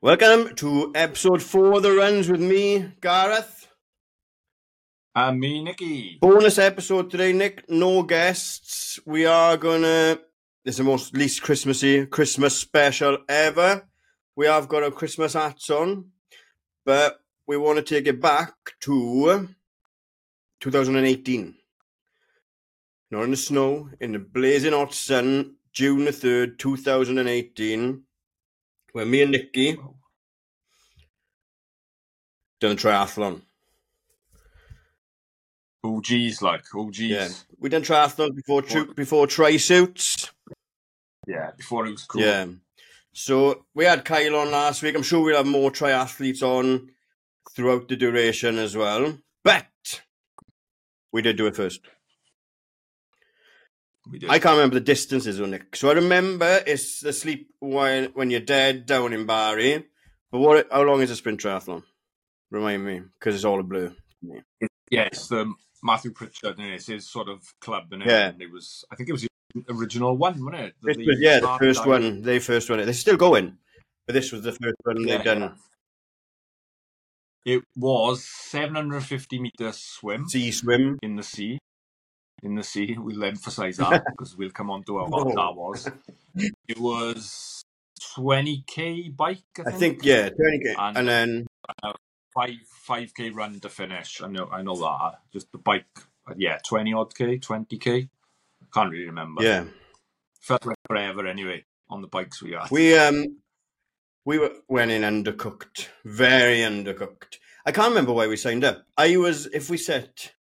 Welcome to episode four of the runs with me, Gareth. And me, Nicky. Bonus episode today, Nick. No guests. We are gonna. This is the most least Christmassy Christmas special ever. We have got our Christmas hats on, but we want to take it back to 2018. Not in the snow, in the blazing hot sun, June the 3rd, 2018, where me and Nicky done triathlon. Oh, geez, like, oh, geez. Yeah, we done triathlon before tru- before tri suits. Yeah, before it was cool. Yeah. So we had Kyle on last week. I'm sure we'll have more triathletes on throughout the duration as well. But we did do it first. We did. I can't remember the distances on Nick. So I remember it's the sleep when when you're dead down in Barry. But what? How long is a sprint triathlon? Remind me, because it's all a blur. yeah, it's the Matthew Pritchard, and it's his sort of club, and Yeah. it was, I think it was the original one, wasn't it? This was, yeah, the first Diamond. one. They first one. They're still going, but this was the first one Yeah, they've done. yeah. It was 750 meter swim Sea swim. in the sea. In the sea, we'll emphasize that because we'll come on to how hot that was. It was 20k bike, I I think. think yeah, twenty k, And- and then five five k run to finish. I know I know that. Just the bike, yeah, twenty odd k, twenty k. Can't really remember. yeah, felt like forever anyway on the bikes we had. we um we were, went in undercooked, very undercooked. I can't remember why we signed up. I was if we set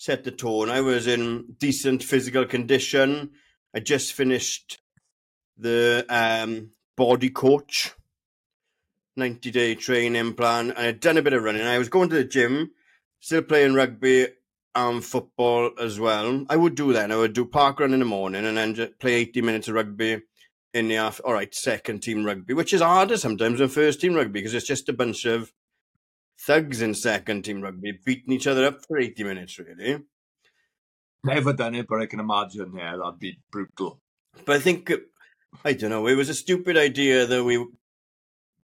set the tone. I was in decent physical condition. I just finished the um body coach 90 day training plan and I'd done a bit of running. I was going to the gym, still playing rugby and football as well. I would do that. I would do park run in the morning and then just play 80 minutes of rugby in the after. All right, second team rugby, which is harder sometimes than first team rugby because it's just a bunch of thugs in second team rugby beating each other up for 80 minutes, really. Never done it, but I can imagine. Yeah, that'd be brutal. But I think, I don't know, it was a stupid idea that we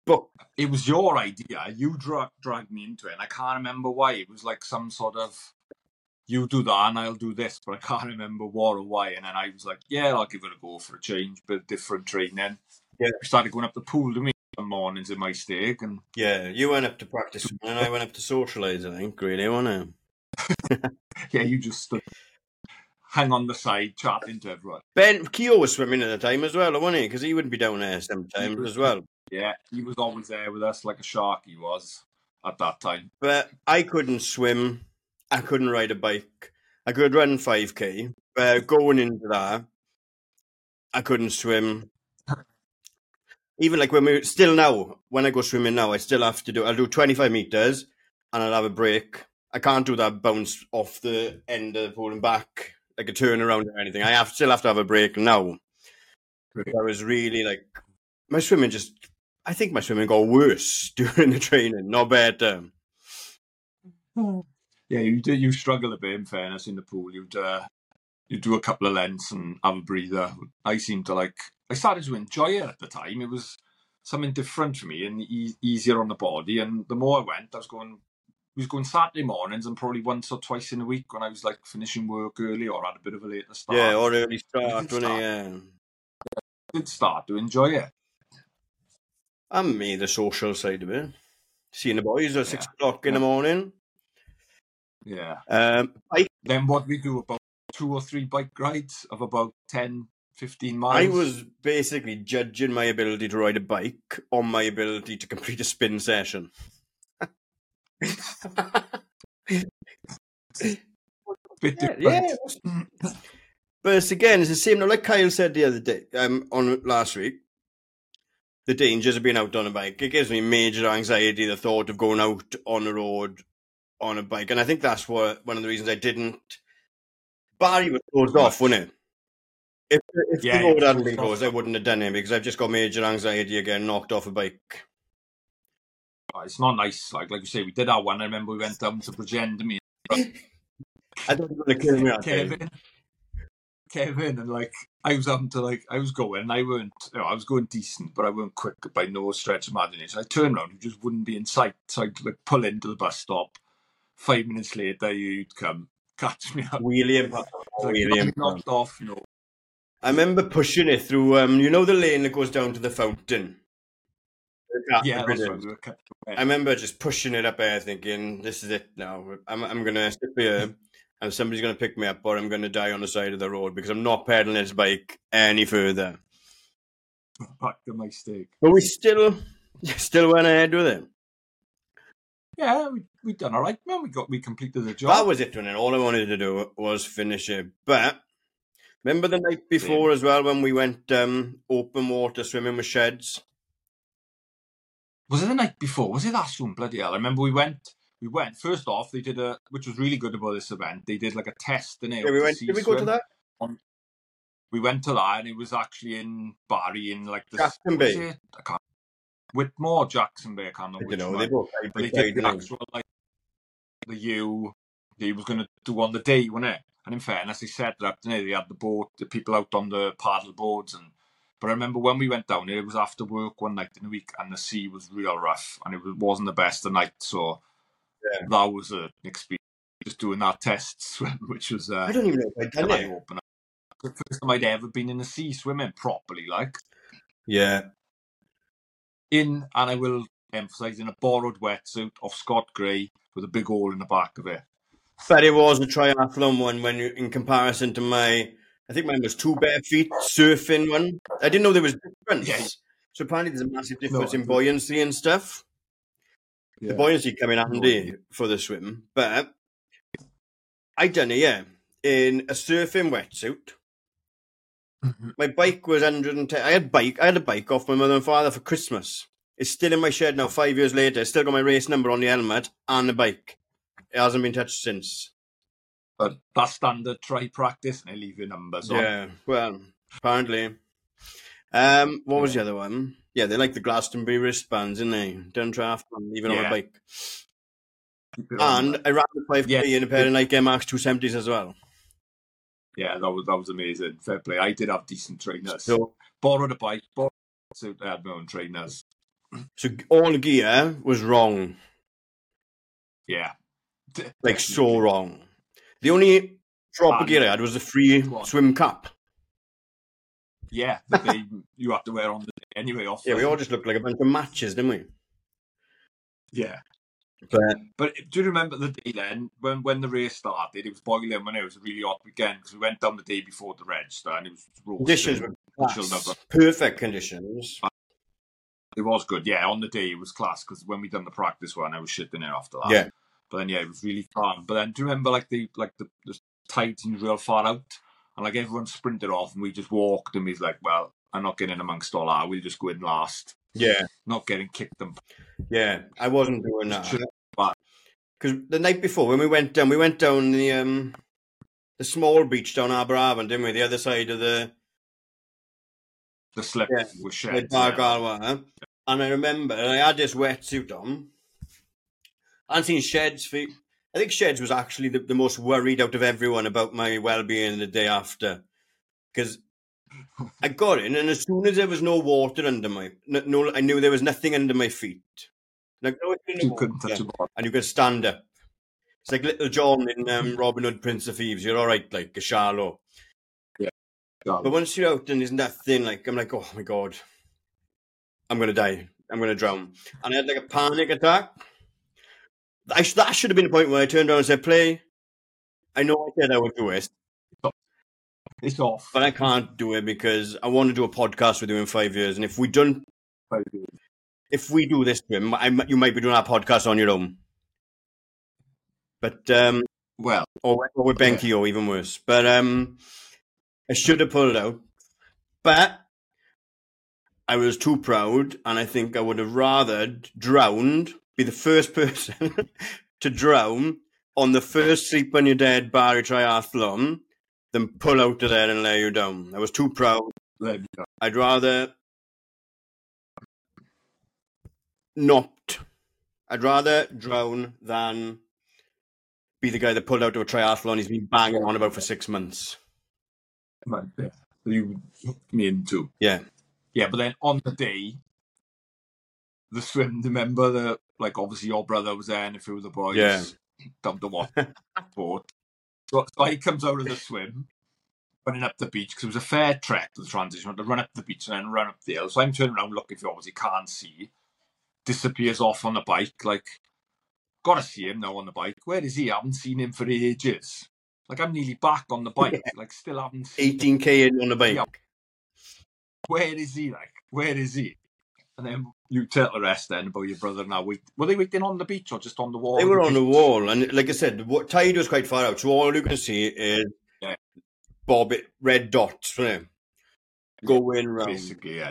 booked. It was your idea. You drag, dragged me into it, and I can't remember why. It was like some sort of you do that and I'll do this, but I can't remember what or why. And then I was like, yeah, I'll give it a go for a change, but different training. Yeah. We started going up the pool to me some mornings in Maesteg, and Yeah, you went up to practice and I went up to socialise, I think, really, wasn't it? yeah, you just hang on the side chatting to everyone. Ben Keogh was swimming at the time as well, wasn't he? Because he wouldn't be down there sometimes as well. Yeah, he was always there with us like a shark. He was at that time. But I couldn't swim. I couldn't ride a bike. I could run 5k. But going into that, I couldn't swim. Even like when we still now, when I go swimming now, I still have to do. I'll do 25 meters, and I'll have a break. I can't do that bounce off the end of the pool and back like a turn around or anything. I have still have to have a break now. I was really like my swimming just. I think my swimming got worse during the training, not better. Yeah, you do. You struggle a bit, in fairness, in the pool. You'd uh, you do a couple of lengths and have a breather. I seem to like. I started to enjoy it at the time. It was something different for me and e- easier on the body. And the more I went, I was going. I was going Saturday mornings and probably once or twice in a week when I was like finishing work early or had a bit of a later start. Yeah, or early start, wasn't it? Yeah. did start to enjoy it. And me, the social side of it. Seeing the boys at six Yeah. o'clock in the morning. Yeah. Um, I, Then what we do about two or three bike rides of about 10, 15 miles. I was basically judging my ability to ride a bike on my ability to complete a spin session. Yeah, yeah. But it's again, it's the same. Like Kyle said the other day, um, on last week, the dangers of being out on a bike. It gives me major anxiety. The thought of going out on the road on a bike, and I think that's what one of the reasons I didn't. Barry was closed off, wasn't it? If if Yeah, the road hadn't been closed I wouldn't have done it because I've just got major anxiety again, knocked off a bike. It's not nice. Like like you say, we did our one. I remember we went down to Bridgend. Me, I were going to kill me. Kevin, Kevin, and like I was having to like I was going, I weren't, you know, I was going decent, but I weren't quick by no stretch of imagination. I turned around, you just wouldn't be in sight, so I'd like pull into the bus stop. Five minutes later, you'd come catch me up. William, Like, William. knocked off, no. I remember pushing it through. Um, you know the lane that goes down to the fountain. Yeah, right. We were away. I remember just pushing it up there, thinking, "This is it now. I'm I'm gonna sit here, and somebody's gonna pick me up, or I'm gonna die on the side of the road because I'm not pedaling this bike any further." back to Maesteg. But we still, still went ahead with it. Yeah, we we done all right, man. We got we completed the job. That was it, and all I wanted to do was finish it. But remember the night before as well when we went um, open water swimming with sheds. Was it the night before? Was it that soon? Bloody hell! I remember we went. We went first off. They did a, which was really good about this event. They did like a test, didn't they? Yeah, we went. Did we go to swim. that? We went to that, and it was actually in Barry, in like the. I can't. Whitmore, Jackson Bay. Can't I don't know. They one. both died But they did the actual like the U. he was going to do on the day, wasn't it? And in fairness, set it up, didn't they? They had the boat, the people out on the paddle boards, and but I remember when we went down there, it was after work one night in the week, and the sea was real rough, and it was- wasn't the best of night. So Yeah. that was an experience. Just doing that test swim, which was uh, I don't even know if I'd done it. opener. The first time I'd ever been in the sea swimming properly, like Yeah, in, and I will emphasise, in a borrowed wetsuit of Scott Gray with a big hole in the back of it. but it was a triathlon one when you, in comparison to my, I think mine was two bare feet surfing one. I didn't know there was difference. Yeah. So apparently there's a massive difference I in buoyancy and stuff. The buoyancy coming handy for the swim, but I done it, yeah, in a surfing wetsuit. Mhm. My bike was 110. I had bike. I had a bike off my mother and father for Christmas. It's still in my shed now. Five years later, it's still got my race number on the helmet and the bike. It hasn't been touched since. But that's standard try practice and they leave your numbers on. Yeah. Well, apparently. Um, what was the other one? Yeah, they like the Glastonbury wristbands, didn't they? Done triathlon, even on a bike. Keep it on. And I ran the 5K Yeah. in a pair of Nike Air Max 270s as well. Yeah, that was that was amazing. Fair play. I did have decent trainers. So, borrowed a bike, borrowed a suit, I had my own trainers. so all gear was wrong. Yeah. Like, so wrong. The only proper gear I had was a free swim cap. Yeah, that they, you have to wear on the anyway. Off Yeah, we all just looked like a bunch of matches, didn't we? yeah. But But do you remember the day then when when the race started? It was boiling when it was a really hot weekend because we went down the day before the register and it was conditions were perfect conditions. Uh, it was good, yeah. On the day it was class because when we done the practice one, I was shitting it after that. Yeah. But then yeah, it was really calm. But then do you remember like the like the, the seemed real far out and like everyone sprinted off and we just walked and was like, well, I'm not getting amongst all that. We'll just go in last. Yeah, Not getting kicked them. yeah. I wasn't doing that. But- Because the night before, when we went down, we went down the um the small beach down Aberafon, didn't we? The other side of the The slip Yeah, was shed. Galwa. And I remember I had this wetsuit on. I hadn't seen Sheds for. I think Sheds was actually the, the most worried out of everyone about my well being the day after. Because I got in, and as soon as there was no water under my. No I knew there was nothing under my feet. Like, no, it's in You couldn't touch water, a ball. and you can stand up. It's like Little John in um, Robin Hood, Prince of Thieves. You're all right, like a shallow. But once you're out and that thin? like I'm like, oh my god, I'm gonna die. I'm gonna drown. And I had like a panic attack. I sh- that should have been the point where I turned around and said, "Play." I know I said I would do it, It's off. but I can't do it because I want to do a podcast with you in five years. And if we don't, if we do this, Jim, I, m- you might be doing our podcast on your own. But um, Well, or, or with Benki, or even worse. But um, I should have pulled out, but I was too proud, and I think I would have rather drowned, be the first person to drown on the first sleep when you're dead Barry triathlon than pull out of there and lay you down. I was too proud. there you go. I'd rather not. I'd rather drown than be the guy that pulled out of a triathlon he's been banging on about for six months. Yeah. You hooked me into. Yeah. Yeah, but then on the day, the swim, remember the like obviously your brother was there and a few of the boys Yeah. down to watch boat. So, so he comes out of the swim, running up the beach because it was a fair trek to the transition. To run up the beach and then run up the hill. So I'm turning around looking for you, obviously can't see. Disappears off on the bike. Like, gotta see him now on the bike. Where is he? I haven't seen him for ages. Like I'm nearly back on the bike. Like still haven't seen 18k in on the bike. Yeah. where is he? Like, where is he? And then you tell the rest then about your brother now. Wait, were they waiting on the beach or just on the wall? They were on the wall, and like I said, the tide was quite far out, so all you can see is Yeah. bob it, red dots from him going round. Basically, yeah.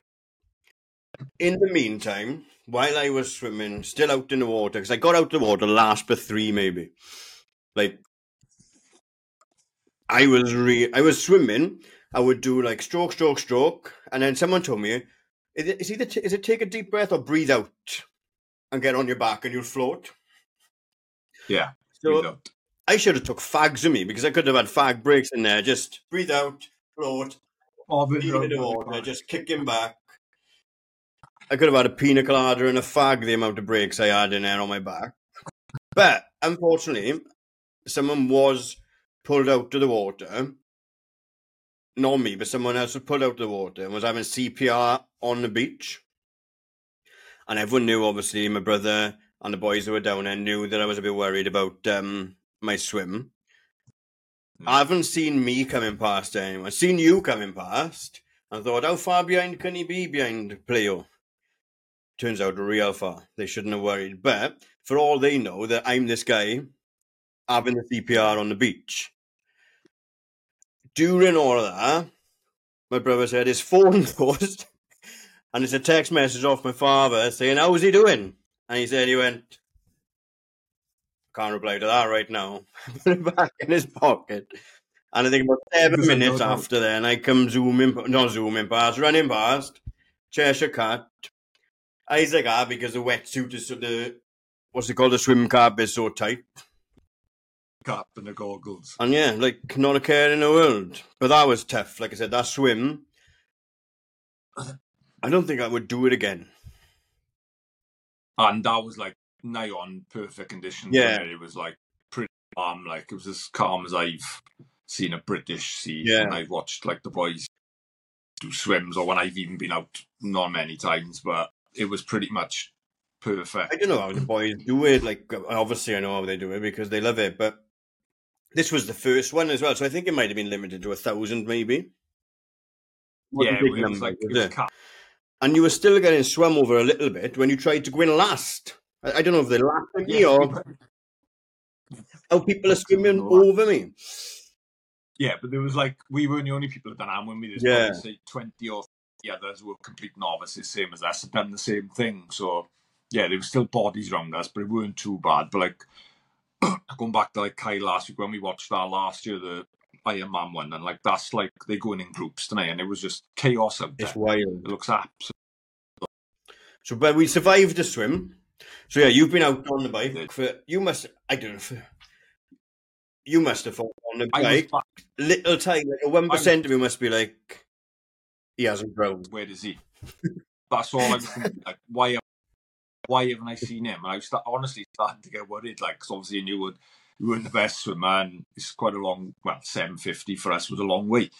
In the meantime, while I was swimming, still out in the water, because I got out of the water last but three maybe. Like I was re- I was swimming. I would do like stroke, stroke, stroke, and then someone told me, "Is it is either t- is it take a deep breath or breathe out and get on your back and you'll float." Yeah. So. I should have took fags of me because I could have had fag breaks in there. Just breathe out, float, Bobbing leave around it in the water, just kick him back. I could have had a pina colada and a fag the amount of breaks I had in there on my back. But unfortunately, someone was pulled out of the water. Not me, but someone else was pulled out of the water and was having CPR on the beach. And everyone knew, obviously, my brother and the boys who were down there knew that I was a bit worried about um, my swim. I haven't seen me coming past anyone. I've seen you coming past and thought, how far behind can he be behind Pleo? Turns out real far. They shouldn't have worried. But for all they know that I'm this guy having the CPR on the beach. During all of that, my brother said his phone goes and it's a text message off my father saying, How's he doing? And he said he went, Can't reply to that right now. Put it back in his pocket. And I think about seven minutes after then, I come zooming, not zooming past, running past, Cheshire Cat. Isaac ah, because the wetsuit is so the, what's it called, the swim cap is so tight. cap and the goggles. And yeah, like not a care in the world. But that was tough. Like I said, that swim. I don't think I would do it again. And that was like nigh on perfect conditions. Yeah. It? it was like pretty calm. Like it was as calm as I've seen a British sea. Yeah. And I've watched like the boys do swims or when I've even been out not many times, but it was pretty much perfect. I don't know how the boys do it. Like obviously, I know how they do it because they love it. But this was the first one as well, so I think it might have been limited to a thousand, maybe. Wasn't yeah, it was number, like it was was it? calm. And you were still getting swum over a little bit when you tried to go in last. I, I don't know if they laughed at me Yeah, or how people are swimming over me. Yeah, but there was like we weren't the only people that done that when we there's Yeah. probably say twenty or the others were complete novices, same as us, had done the same thing. So yeah, there were still bodies around us, but it weren't too bad. But like going back to like Kyle last week when we watched that last year, the Iron Man one, and like that's like they're going in groups tonight, and it was just chaos out there. It's wild. It looks absolutely So, but we survived the swim. So yeah, you've been out on the bike for you must. I don't know. For, you must have fallen on the bike. Little tiny, like one percent of you must be like, he hasn't drowned. where is he? That's all I was thinking. Like, why, why haven't I seen him? And I was start, honestly starting to get worried. Like, 'cause obviously you were you weren't the best swimmer, and it's quite a long. Well, seven fifty for us was a long way.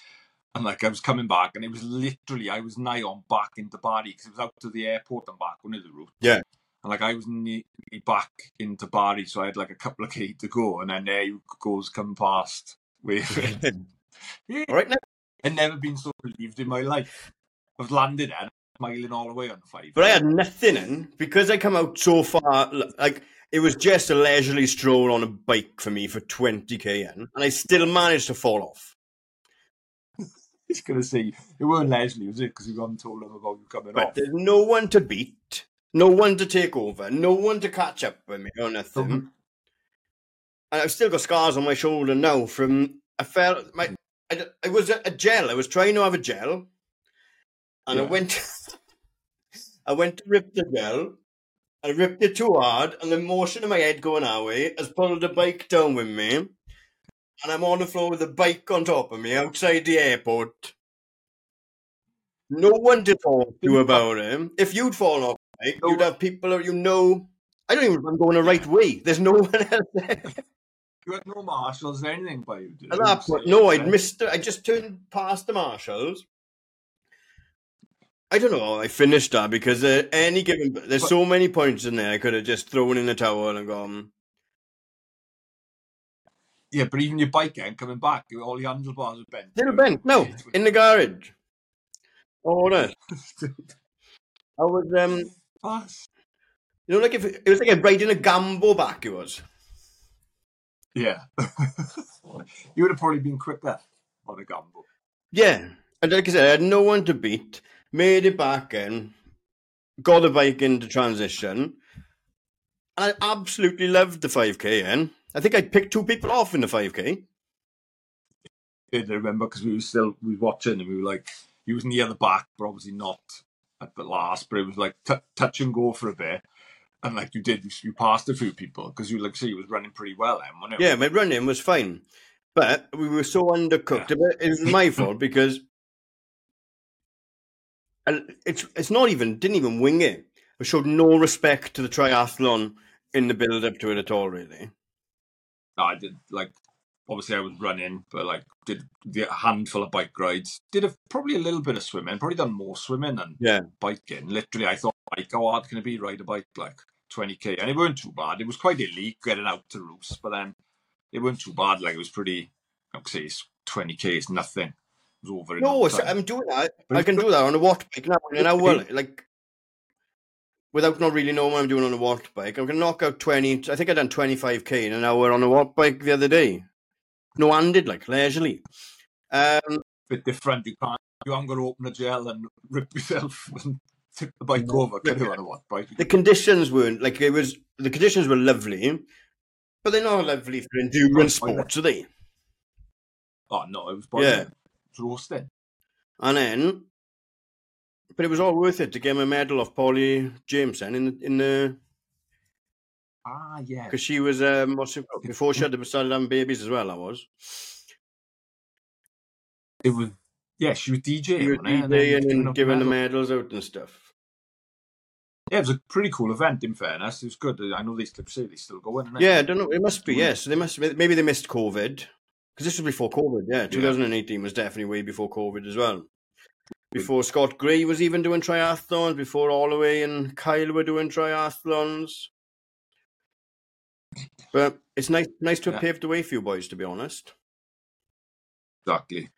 And like I was coming back, and it was literally I was nigh on back into Barry because it was out to the airport and back on the route. Yeah. And like I was nearly back into Barry, so I had like a couple of k to go, and then there you goes come past. Waving. yeah. All right now, I've never been so relieved in my life. I've landed and smiling all the way on five. but I had nothing in because I come out so far. Like it was just a leisurely stroll on a bike for me for twenty km, and I still managed to fall off. He's gonna say it weren't Leslie, was it? Because you haven't told him about you coming But off. there's no one to beat, no one to take over, no one to catch up with me or nothing. Mhm. And I've still got scars on my shoulder now from I felt my I, I was a, a gel. I was trying to have a gel, and I went I went to rip the gel. I ripped it too hard, and the motion of my head going our way has pulled the bike down with me. and I'm on the floor with the bike on top of me outside the airport. No one to talk to about him. If you'd fallen off the bike, you'd have people or you know. I don't even know if I'm going the right way. There's no one else there. You had no marshals or anything by you, did At that point, no, I'd missed. I just turned past the marshals. I don't know how I finished that because uh, any given, there's But- so many points in there I could have just thrown in the towel and gone. Yeah, but even your bike end coming back, all the handlebars were bent. They were bent. No, in the garage. Oh, no. I was, um, Pass. you know, like if it was like a riding a gambo back. It was. Yeah. you would have probably been quicker on a gamble. Yeah, and like I said, I had no one to beat. Made it back in, got the bike into transition, and I absolutely loved the 5k. In I think I picked two people off in the 5k. did remember because we were still we were watching and we were like he was near the other back, but obviously not at the last. But it was like t- touch and go for a bit, and like you did, you, you passed a few people because you like say you was running pretty well then, wasn't it? Yeah, my running was fine, but we were so undercooked. It was my fault because and it's it's not even didn't even wing it. I showed no respect to the triathlon in the build up to it at all. Really, I did like obviously I was running, but like did the a handful of bike rides. Did a, probably a little bit of swimming. Probably done more swimming than yeah. biking. Literally, I thought like how hard can it be ride a bike like twenty k, and it weren't too bad. It was quite elite getting out to Rhoose, but then it weren't too bad. Like it was pretty. I'd say it's twenty k is nothing. It was over. No, it's- time. I'm doing that. But I can do that on a watt bike now. In an hour, like without not really knowing what I'm doing on a watt bike, I can knock out twenty. I think I done twenty five k in an hour on a watt bike the other day. No handed, like leisurely. Um, bit different. You can't. You haven't got to open a gel and rip yourself and tip the bike over. Can you on what bike? the conditions weren't like it was. The conditions were lovely, but they're not lovely for endurance sports, are they? Oh no, it was boiling. Yeah. It was roasting. And then, but it was all worth it to get my medal off Polly Jameson in the, in the Ah, yeah. because she was um what's it before she had the started having babies as well. I was. It was. Yeah, she was DJing. She was it? And giving and giving the medals. out and stuff. Yeah, it was a pretty cool event. In fairness, it was good. I know these say they still going. Yeah, I don't know. It must be Doing it. yes. They must maybe they missed COVID because this was before COVID. Yeah, 2018 was definitely way before COVID as well. Before Scott Gray was even doing triathlons. Before Holloway and Kyle were doing triathlons. But it's nice, nice to have Yeah. paved the way for you boys, to be honest. exactly.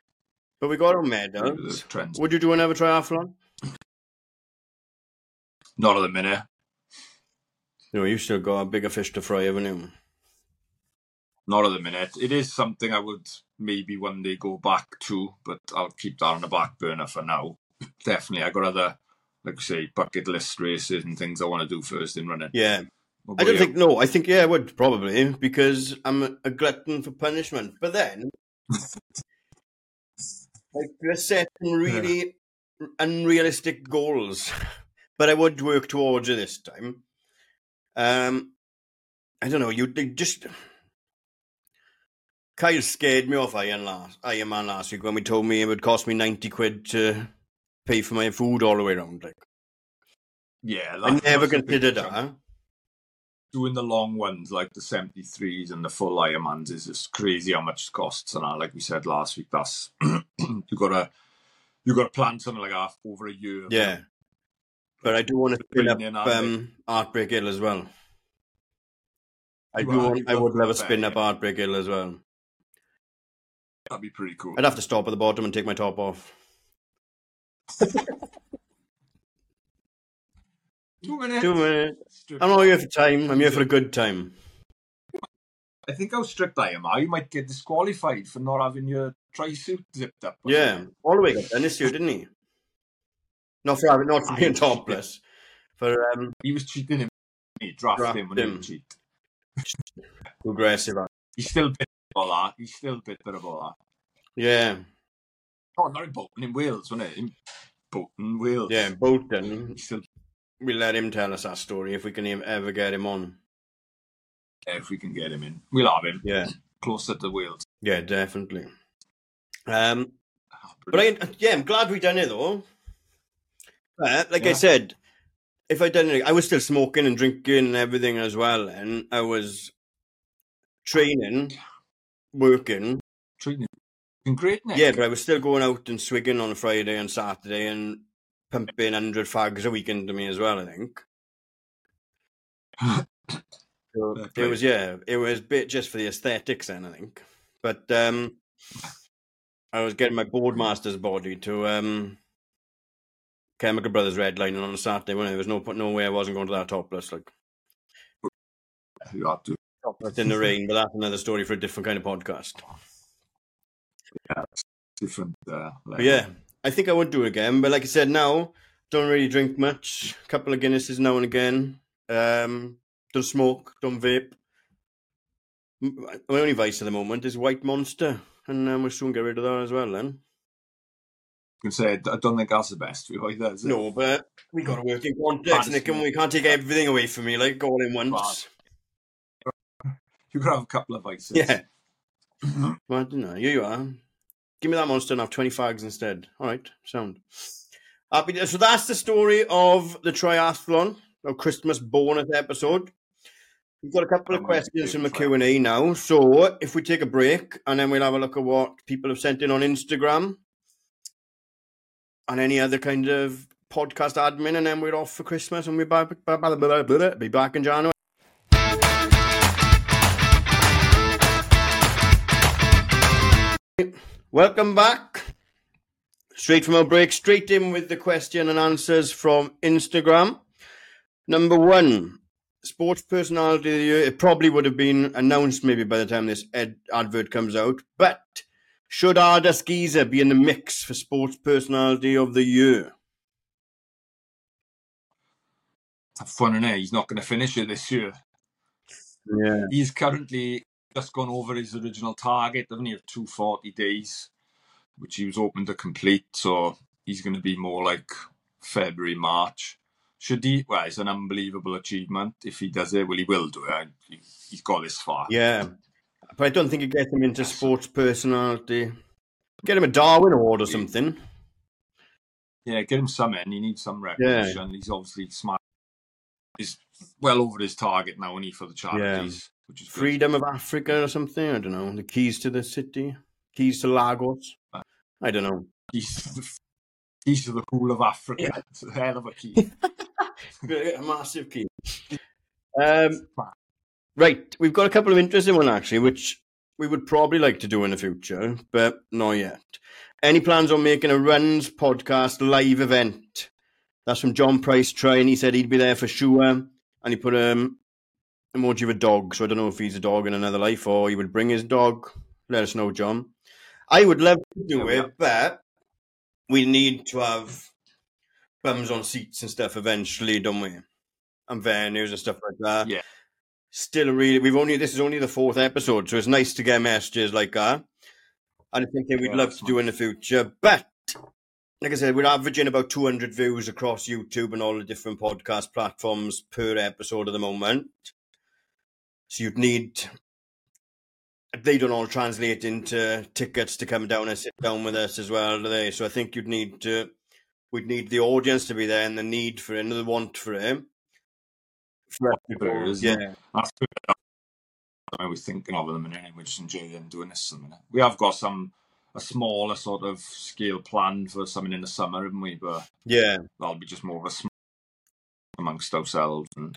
But we got our medals. Would you do another triathlon? Not at the minute. No, you still got a bigger fish to fry, haven't you? Not at the minute. It is something I would maybe one day go back to, but I'll keep that on the back burner for now. Definitely, I got other, like I say, bucket list races and things I want to do first in running. Yeah. I don't you? think no. I think yeah, I would probably because I'm a, glutton for punishment. But then, like, let's set some really unrealistic goals. But I would work towards it this time. Um, I don't know. You just Kyle scared me off Iron last Iron Man last week when we told me it would cost me ninety quid to pay for my food all the way around. Like Yeah, I never considered that. Doing the long ones like the 73s and the full Ironmans is just crazy how much it costs. And uh, like we said last week, that's you gotta you gotta plan something like that over a year. Yeah. But I do want to spin up um, Heartbreak Hill as well. I do want, I would love a spin up yeah. Heartbreak Hill as well. That'd be pretty cool. I'd have to stop at the bottom and take my top off. Two minutes. Two minutes. I'm not here for time. I'm here for a good time. I think how strict I am, you might get disqualified for not having your tri suit zipped up. Yeah. something. All the way got done this year, didn't he? Not for having, not for being cheated. topless. For um, He was cheating him. He drafted Draft him when he him. was cheat. aggressive. He's still bitter about that. He's still bitter about Yeah. Oh, not in Bolton, in Wales, wasn't it? In Bolton, Wales. Yeah. Bolton. He's still, We'll let him tell us that story if we can ever get him on. if we can get him in. We'll have him Yeah. closer to wheels. Yeah, definitely. Um, Oh, but I, yeah, I'm glad we done it though. But like I said, if I done it, I was still smoking and drinking and everything as well, and I was training, working. been great, Nick. Yeah, but I was still going out and swigging on a Friday and Saturday and pumping hundred fags a week into me as well. I think. So it was yeah, it was a bit just for the aesthetics then I think. But um I was getting my boardmaster's body to um Chemical Brothers Red Line on a Saturday when there was no no way I wasn't going to that topless like you had to. topless in the rain, but that's another story for a different kind of podcast. Yeah, different. Uh, yeah, I think I would do it again. But like I said, now don't really drink much. A couple of Guinnesses now and again. Um, don't smoke. Don't vape. My only vice at the moment is White Monster, and um, we'll soon get rid of that as well. Then I can say I don't think that's the best for you either. No, but we got to work in context, Nick, and we can't take everything away from me like all in once. You could have a couple of vices. Yeah. Well, I don't know. Here you are. Give me that monster and have 20 fags instead. All right, sound. Happy so that's the story of the triathlon, or Christmas bonus episode. We've got a couple of questions from the. Q&A now. So if we take a break and then we'll have a look at what people have sent in on Instagram and any other kind of podcast admin and then we're off for Christmas and we'll be back, be back in January. Welcome back. Straight from our break, straight in with the question and answers from Instagram. Number one, sports personality of the year. It probably would have been announced maybe by the time this ed- advert comes out. But should Hardest Geezer be in the mix for sports personality of the year? Have fun in. He's not going to finish it this year. Yeah. He's currently just gone over his original target, haven't he, of 240 days, which he was hoping to complete. So he's going to be more like February, March. Should he? Well, it's an unbelievable achievement. If he does it, well, he will do it. He- He's got this far. Yeah. But I don't think it gets him into sports personality. Get him a Darwin Award or something. Yeah, get him some in. He needs some recognition. He's obviously smart. He's well over his target now, isn't for the charities? Which is good. Freedom of Africa or something. I don't know. The keys to the city, keys to Lagos. I don't know. He's, he's to the pool of Africa. It's a hell of a key. a massive key. Um, right, we've got a couple of interesting ones actually, which we would probably like to do in the future, but not yet. Any plans on making a runs podcast live event? That's from John Price trying. He said he'd be there for sure, and he put um emoji of a dog. So I don't know if he's a dog in another life or he would bring his dog. Let us know, John. I would love to do Yeah. it, but we need to have bums on seats and stuff eventually, don't we? And venues and stuff like that. Yeah. Still, really, we've only this is only the fourth episode, so it's nice to get messages like that. And I think we'd Yeah, love to do in the future, but like I said, we're averaging about 200 views across YouTube and all the different podcast platforms per episode at the moment. So you'd need. They don't all translate into tickets to come down and sit down with us as well, do they? So I think you'd need to. We'd need the audience to be there and the need for it and the want for it. For us to There go- is, yeah, That's good. I was thinking of them, and we're just enjoying doing this. at the minute. We have got some a smaller sort of scale plan for something in the summer, haven't we? But yeah, that'll be just more of a amongst ourselves and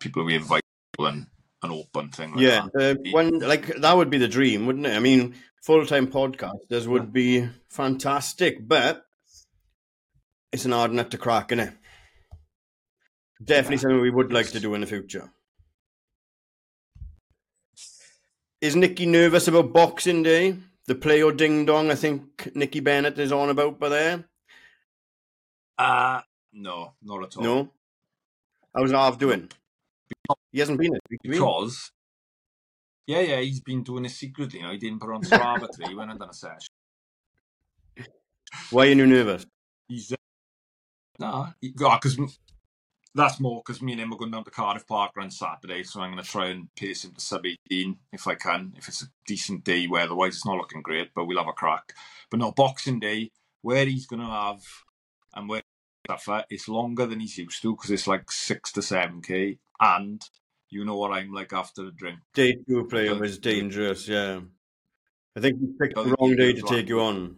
people we invite and an open thing. Like yeah. that. Uh, one like that would be the dream, wouldn't it? I mean, full time podcasters would be fantastic, but it's an hard nut to crack, isn't it? Definitely Yeah. something we would like to do in the future. Is Nikki nervous about Boxing Day? The play or ding dong? I think Nikki Bennett is on about by there. Uh, no, not at all. No, how's Arv doing? He hasn't been it. because yeah, yeah, he's been doing it secretly. You know, he didn't put on Strava today. He went and done a session. Why are you nervous? He's uh, no, because that's more because me and him are going down to Cardiff Park on Saturday, so I'm going to try and pace him to sub 18 if I can, if it's a decent day weather-wise. It's not looking great, but we'll have a crack. But no, Boxing Day, where he's going to have and where suffer, it's longer than he's used to because it's like six to seven k, and you know what I'm like after a drink. Day two player is dangerous, yeah. I think you picked the wrong day to take you on.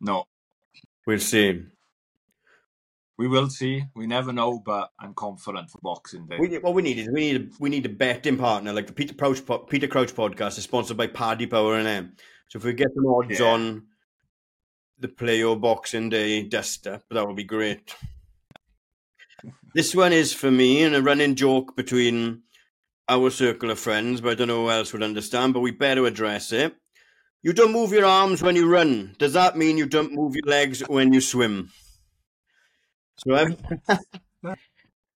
No, We'll see. we will see. We never know, but I'm confident for Boxing Day. We, what we need is we need a, we need a betting partner like the Peter Crouch Peter Crouch podcast is sponsored by Paddy Power and M. So if we get some odds Yeah. on the Playo Boxing Day duster, that would be great. This one is for me and a running joke between our circle of friends, but I don't know who else would understand. But we better address it. You don't move your arms when you run. Does that mean you don't move your legs when you swim? So I've,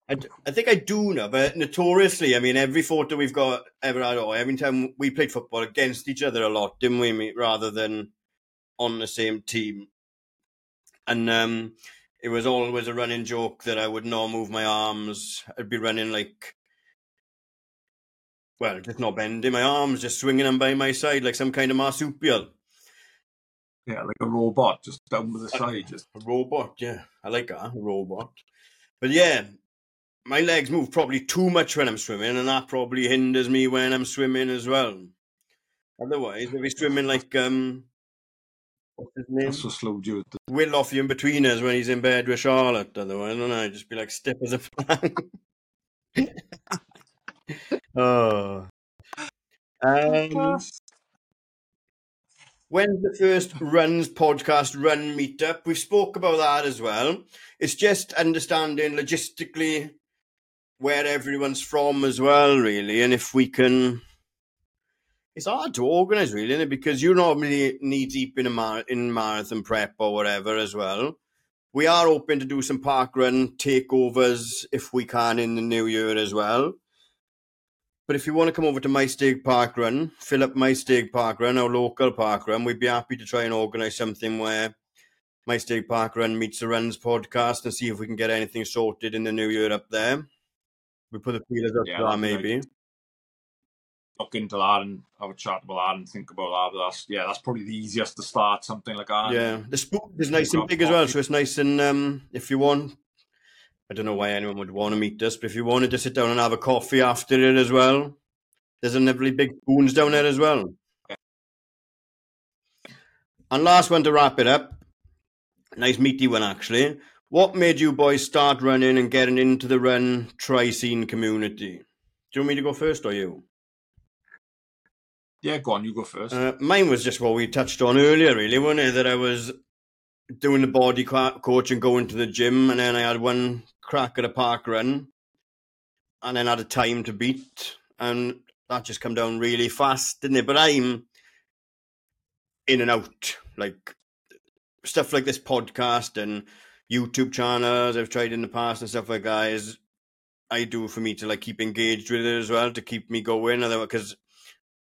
I, d- I think I do know, but notoriously, I mean, every photo we've got ever had, or every time we played football against each other a lot, didn't we, mate, rather than on the same team. And um, it was always a running joke that I would not move my arms. I'd be running like, well, just not bending my arms, just swinging them by my side like some kind of marsupial. Yeah, like a robot, just down to the side. Just A robot, yeah. I like that, a robot. But yeah, my legs move probably too much when I'm swimming, and that probably hinders me when I'm swimming as well. Otherwise, if he's swimming like um what's his name? that's what slowed you. at the- Will off you in between us when he's in bed with Charlotte, otherwise, I don't know, I'd just be like stiff as a flag. oh. Um, When's the first runs podcast run meetup? We spoke about that as well. It's just understanding logistically where everyone's from as well, really, and if we can. It's hard to organise, really, isn't it? because you're normally knee deep in a mar- in marathon prep or whatever as well. We are hoping to do some park run takeovers if we can in the new year as well. But if you want to come over to Maesteg Park Run, fill up Maesteg Park Run, our local park run, we'd be happy to try and organise something where Maesteg Park Run meets the Runs podcast and see if we can get anything sorted in the new year up there. We put the feelers up Yeah, that'd maybe. Look into that and have a chat about that and think about that. But that's yeah, that's probably the easiest to start something like that. Yeah, the spook is nice and big as well, so it's nice and um, if you want, I don't know why anyone would want to meet us, but if you wanted to sit down and have a coffee after it as well, there's a lovely big spoons down there as well. And last one to wrap it up, nice meaty one actually. What made you boys start running and getting into the run tri scene community? Do you want me to go first or you? Yeah, go on, you go first. Uh, mine was just what we touched on earlier, really, wasn't it? That I was doing the body co- coach and going to the gym, and then I had one crack at a park run, and then had a time to beat, and that just come down really fast, didn't it? But I'm in and out, like stuff like this podcast and YouTube channels I've tried in the past and stuff like that is I do for me to like keep engaged with it as well to keep me going, otherwise because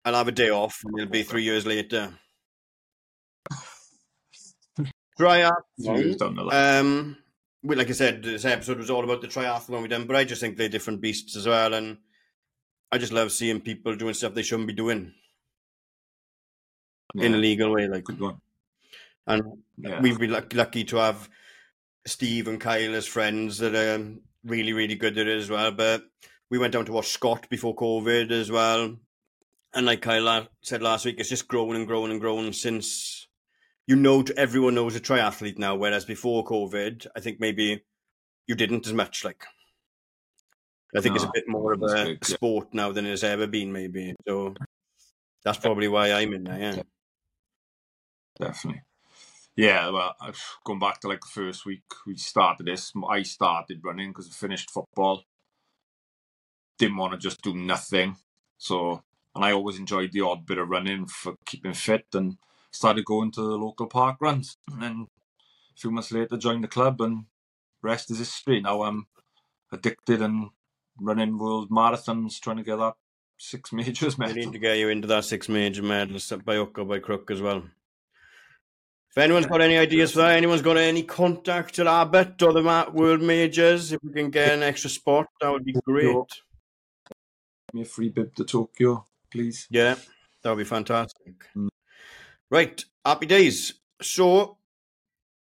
I'll have a day off and it'll be three years later. Triathlon. years down the line. Um, well, like I said, this episode was all about the triathlon we done, but I just think they're different beasts as well, and I just love seeing people doing stuff they shouldn't be doing in a legal way. Like, good one. and Yeah. we've been lucky, to have Steve and Kyle as friends that are really, really good at it as well. But we went down to watch Scott before COVID as well. And like Kyle la- said last week, it's just grown and grown and grown since you know everyone knows a triathlete now. Whereas before COVID, I think maybe you didn't as much. Like, I think it's a bit more of a yeah. sport now than it's ever been, maybe. So that's probably why I'm in there. Yeah. definitely. Yeah, well, I've gone back to like the first week we started this. I started running because I finished football. Didn't want to just do nothing, so and I always enjoyed the odd bit of running for keeping fit, and started going to the local park runs. And then a few months later, joined the club, and rest is history. Now I'm addicted and running world marathons, trying to get that six majors We medal. need to get you into that six major medals by hook or by crook as well. If anyone's got any ideas for that, anyone's got any contact at Abbott or the World Majors, if we can get an extra spot, that would be great. Give me a free bib to Tokyo, please. Yeah, that would be fantastic. Mm. Right, happy days. So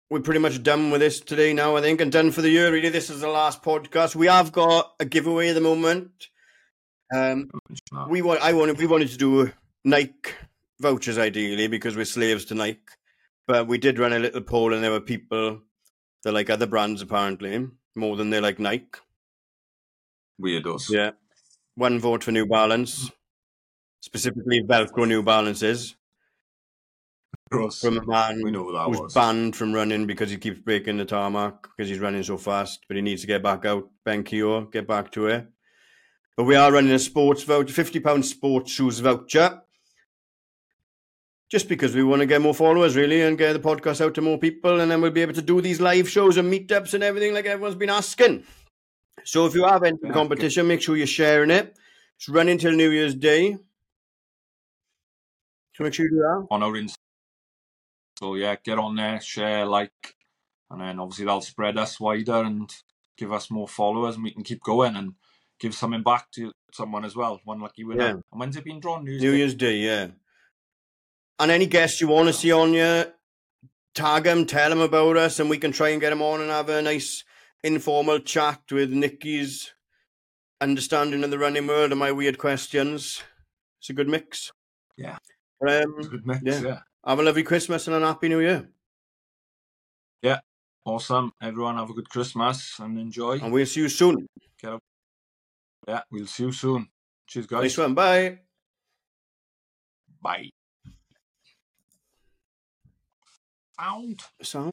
we're pretty much done with this today now, I think, and done for the year. Really, this is the last podcast. We have got a giveaway at the moment. Um, we want, I wanted, we wanted to do Nike vouchers ideally because we're slaves to Nike, but we did run a little poll, and there were people that like other brands apparently more than they like Nike. Weirdos. Yeah. One vote for New Balance, specifically Velcro New Balances, Gross. from a man We know who that who's was. banned from running because he keeps breaking the tarmac because he's running so fast, but he needs to get back out. Ben Keogh, get back to it. But we are running a sports voucher, £50 sports shoes voucher. Just because we want to get more followers, really, and get the podcast out to more people, and then we'll be able to do these live shows and meetups and everything like everyone's been asking. So if you have entered the competition, make sure you're sharing it. It's running till New Year's Day. So make sure you do that. on our Insta. So yeah, get on there, share, like, and then obviously that'll spread us wider and give us more followers, and we can keep going and give something back to someone as well. One lucky winner. Yeah. And when's it been drawn? New Year's Day? Day, yeah. And any guests you want to see on your tag them, tell them about us, and we can try and get them on and have a nice informal chat with Nikki's understanding of the running world and my weird questions. It's a good mix. Yeah. Um, mix. Yeah. yeah. have a lovely Christmas and a happy New Year. Yeah. Awesome. Everyone have a good Christmas and enjoy. And we'll see you soon. Yeah, we'll see you soon. Cheers, guys. Nice one. Bye. Bye. Found. So.